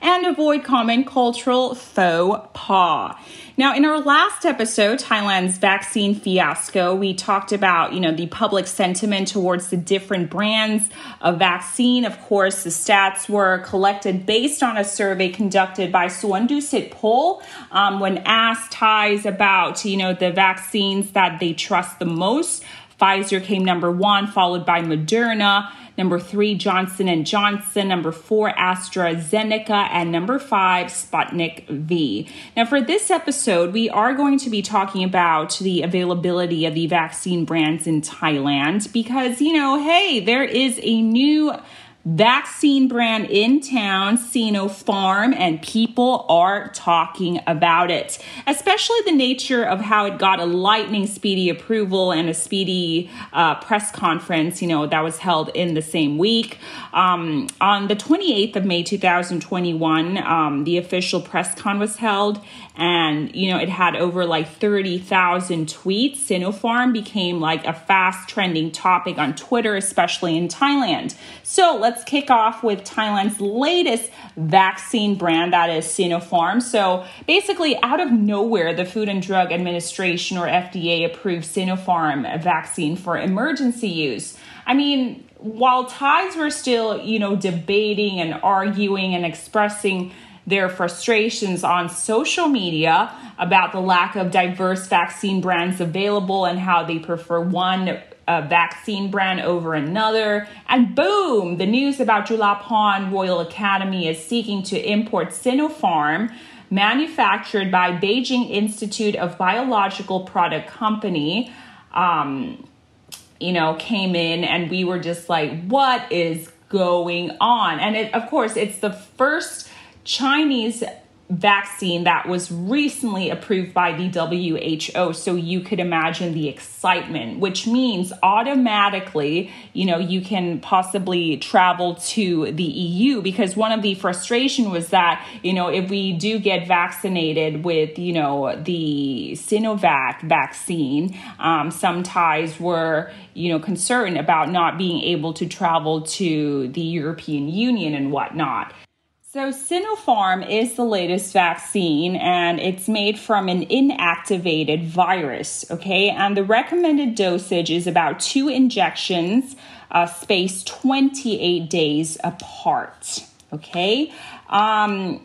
and avoid common cultural faux pas. Now, in our last episode, Thailand's vaccine fiasco, we talked about, you know, the public sentiment towards the different brands of vaccine. Of course, the stats were collected based on a survey conducted by Suan Dusit Poll um, when asked Thais about, you know, the vaccines that they trust the most. Pfizer came number one, followed by Moderna. Number three, Johnson and Johnson. Number four, AstraZeneca, and number five, Sputnik V. Now, for this episode, we are going to be talking about the availability of the vaccine brands in Thailand because you know, hey, there is a new vaccine brand in town, Sinopharm, and people are talking about it, especially the nature of how it got a lightning speedy approval and a speedy uh, press conference, you know, that was held in the same week. Um, on the 28th of May 2021, um, the official press con was held, and you know, it had over like 30,000 tweets. Sinopharm became like a fast trending topic on Twitter, especially in Thailand. So let's let's kick off with Thailand's latest vaccine brand, that is Sinopharm. So basically, out of nowhere, the Food and Drug Administration or FDA approved Sinopharm vaccine for emergency use. I mean, while Thais were still, you know, debating and arguing and expressing their frustrations on social media about the lack of diverse vaccine brands available and how they prefer one a vaccine brand over another. And boom, the news about Chulabhorn Royal Academy is seeking to import Sinopharm, manufactured by Beijing Institute of Biological Product Company. Um, you know, came in and we were just like, what is going on? And it, of course, it's the first Chinese vaccine that was recently approved by the WHO. So you could imagine the excitement, which means automatically, you know, you can possibly travel to the EU because one of the frustration was that, you know, if we do get vaccinated with, you know, the Sinovac vaccine, um, some Thais were, you know, concerned about not being able to travel to the European Union and whatnot. So, Sinopharm is the latest vaccine and it's made from an inactivated virus, okay? And the recommended dosage is about two injections, uh, spaced 28 days apart, okay? Um,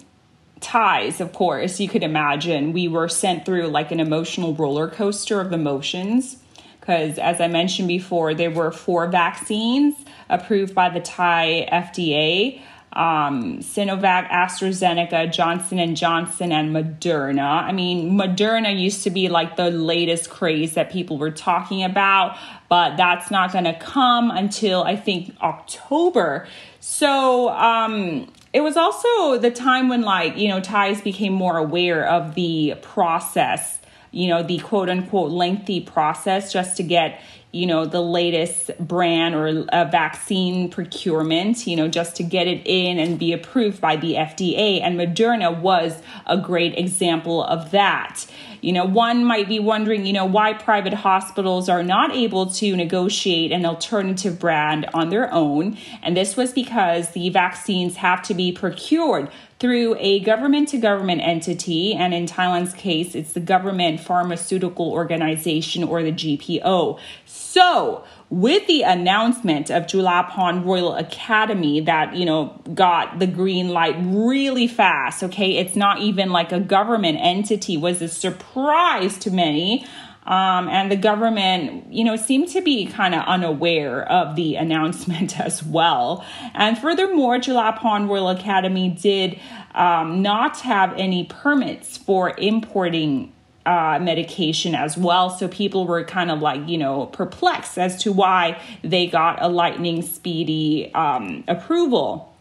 Thais, of course, you could imagine, we were sent through like an emotional roller coaster of emotions because as I mentioned before, there were four vaccines approved by the Thai FDA um, Sinovac, AstraZeneca, Johnson and Johnson, and Moderna. I mean, Moderna used to be like the latest craze that people were talking about, but that's not going to come until I think October. So um, it was also the time when like you know Thais became more aware of the process you know the quote unquote lengthy process just to get you know the latest brand or a vaccine procurement you know just to get it in and be approved by the FDA and Moderna was a great example of that you know one might be wondering you know why private hospitals are not able to negotiate an alternative brand on their own and this was because the vaccines have to be procured through a government to government entity. And in Thailand's case, it's the Government Pharmaceutical Organization or the GPO. So, with the announcement of Chulabhorn Royal Academy that, you know, got the green light really fast, okay? It's not even like a government entity was a surprise to many. Um, and the government, you know, seemed to be kind of unaware of the announcement as well. And furthermore, Chulabhorn Royal Academy did um, not have any permits for importing uh, medication as well. So people were kind of like, you know, perplexed as to why they got a lightning speedy um, approval.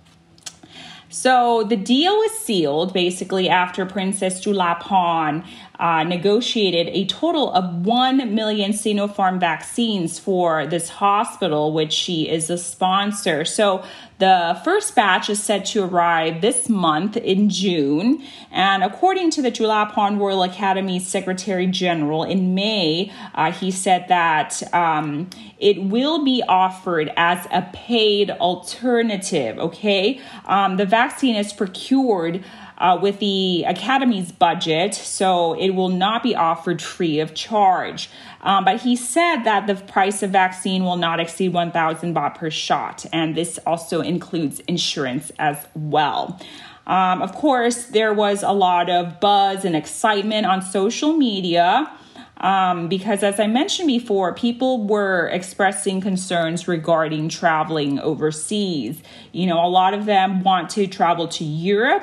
So the deal was sealed basically after Princess Chulabhorn uh, negotiated a total of 1 million Sinopharm vaccines for this hospital, which she is a sponsor. So the first batch is set to arrive this month in June. And according to the Chulabhorn Royal Academy Secretary General in May, uh, he said that um, it will be offered as a paid alternative. Okay. Um, the vaccine is procured uh, with the Academy's budget, so it will not be offered free of charge. Um, but he said that the price of vaccine will not exceed 1,000 baht per shot, and this also includes insurance as well. Um, of course, there was a lot of buzz and excitement on social media. Um, because as I mentioned before, people were expressing concerns regarding traveling overseas. You know, a lot of them want to travel to Europe,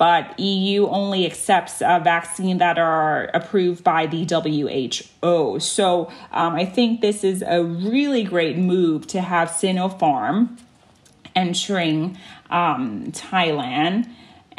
but EU only accepts uh, vaccine that are approved by the WHO. So um, I think this is a really great move to have Sinopharm entering um, Thailand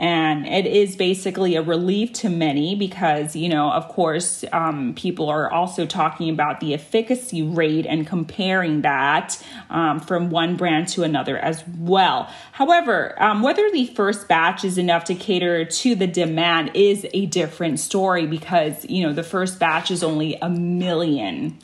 and it is basically a relief to many because you know of course um, people are also talking about the efficacy rate and comparing that um, from one brand to another as well. However um, whether the first batch is enough to cater to the demand is a different story because you know the first batch is only a million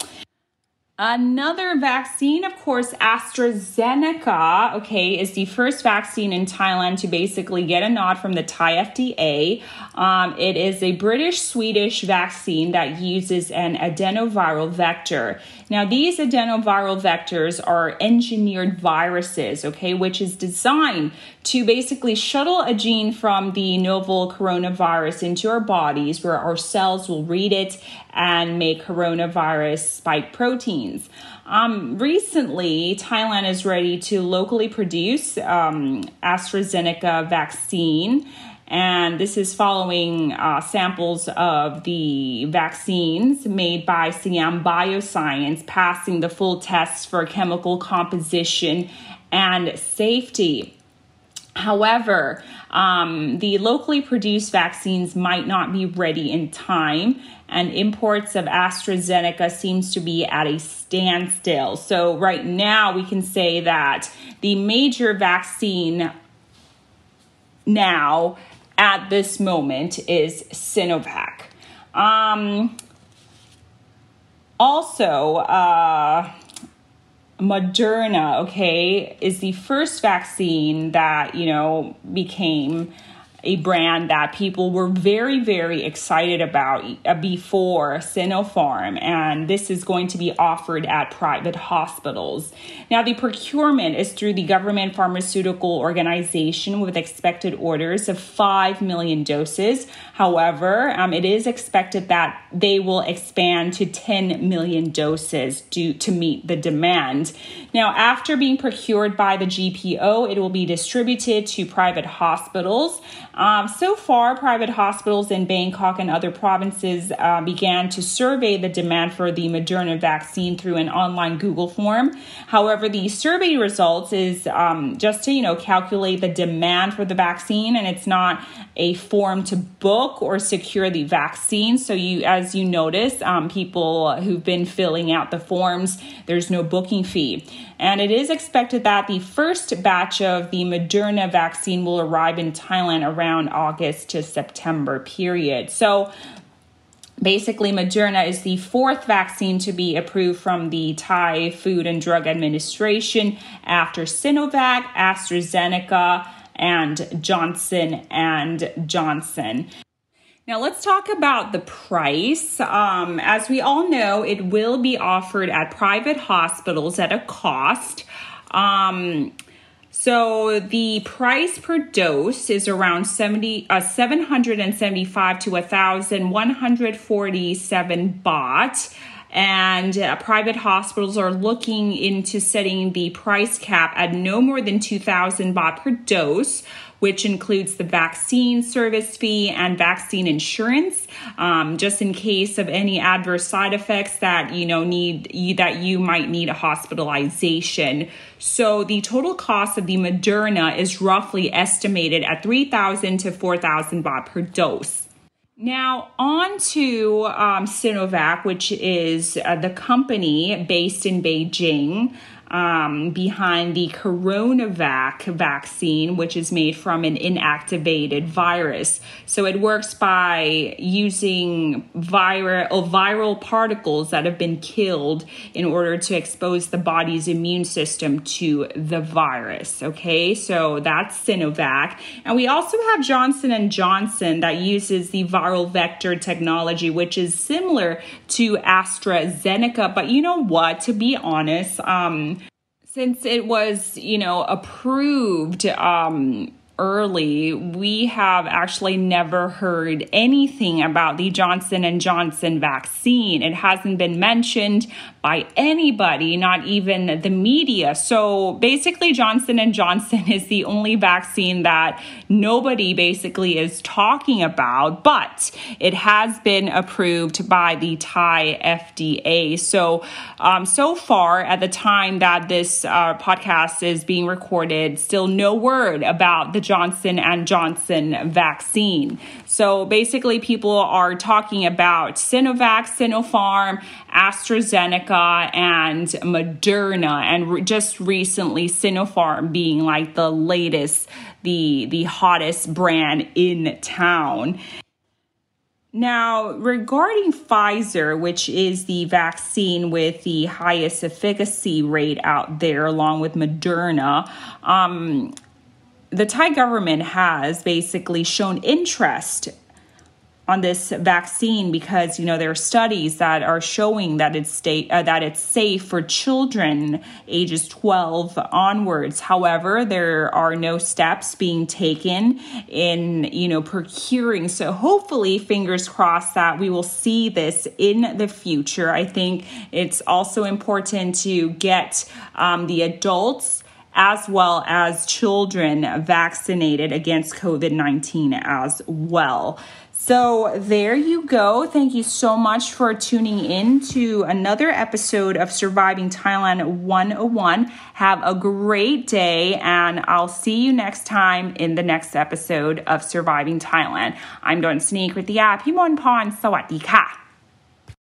Another vaccine, of course, AstraZeneca, okay, is the first vaccine in Thailand to basically get a nod from the Thai FDA. Um, it is a British Swedish vaccine that uses an adenoviral vector. Now, these adenoviral vectors are engineered viruses, okay, which is designed to basically shuttle a gene from the novel coronavirus into our bodies where our cells will read it and make coronavirus spike proteins. Um, recently, Thailand is ready to locally produce um, AstraZeneca vaccine. And this is following uh, samples of the vaccines made by Siam Bioscience passing the full tests for chemical composition and safety. However, um, the locally produced vaccines might not be ready in time, and imports of AstraZeneca seems to be at a standstill. So, right now, we can say that the major vaccine now at this moment is Sinovac. Um, also, uh, Moderna, okay, is the first vaccine that, you know, became a brand that people were very, very excited about uh, before Sinopharm, and this is going to be offered at private hospitals. Now, the procurement is through the government pharmaceutical organization with expected orders of 5 million doses. However, um, it is expected that they will expand to 10 million doses due to meet the demand. Now, after being procured by the GPO, it will be distributed to private hospitals. Um, so far, private hospitals in Bangkok and other provinces uh, began to survey the demand for the Moderna vaccine through an online Google form. However, the survey results is um, just to you know calculate the demand for the vaccine, and it's not a form to book or secure the vaccine. So you, as you notice, um, people who've been filling out the forms, there's no booking fee. And it is expected that the first batch of the Moderna vaccine will arrive in Thailand around August to September period. So Basically, Moderna is the fourth vaccine to be approved from the Thai Food and Drug Administration after Sinovac, AstraZeneca, and Johnson and Johnson. Now, let's talk about the price. Um, as we all know, it will be offered at private hospitals at a cost. Um, so the price per dose is around 70, uh, 775 to 1,147 baht. And uh, private hospitals are looking into setting the price cap at no more than 2000 baht per dose which includes the vaccine service fee and vaccine insurance, um, just in case of any adverse side effects that you know need you, that you might need a hospitalization. So the total cost of the Moderna is roughly estimated at 3,000 to 4,000 baht per dose. Now, on to um, Sinovac, which is uh, the company based in Beijing um, behind the Coronavac vaccine, which is made from an inactivated virus. So it works by using viral, viral particles that have been killed in order to expose the body's immune system to the virus. Okay, so that's Sinovac, and we also have Johnson and Johnson that uses the viral vector technology, which is similar to AstraZeneca. But you know what? To be honest, um, since it was, you know, approved um, early, we have actually never heard anything about the Johnson and Johnson vaccine. It hasn't been mentioned by anybody, not even the media. So basically Johnson and Johnson is the only vaccine that nobody basically is talking about, but it has been approved by the Thai FDA. So um, so far at the time that this uh, podcast is being recorded, still no word about the Johnson and Johnson vaccine. So basically, people are talking about Sinovac, Sinopharm, AstraZeneca, and Moderna, and re- just recently Sinopharm being like the latest, the the hottest brand in town. Now, regarding Pfizer, which is the vaccine with the highest efficacy rate out there, along with Moderna, um, the Thai government has basically shown interest on this vaccine because you know there are studies that are showing that it's state uh, that it's safe for children ages 12 onwards. However there are no steps being taken in you know procuring. So hopefully fingers crossed that we will see this in the future. I think it's also important to get um, the adults as well as children vaccinated against COVID 19 as well. So there you go. Thank you so much for tuning in to another episode of Surviving Thailand 101. Have a great day, and I'll see you next time in the next episode of Surviving Thailand. I'm Don Sneak with the app. Himon Pon. Sawadee ka.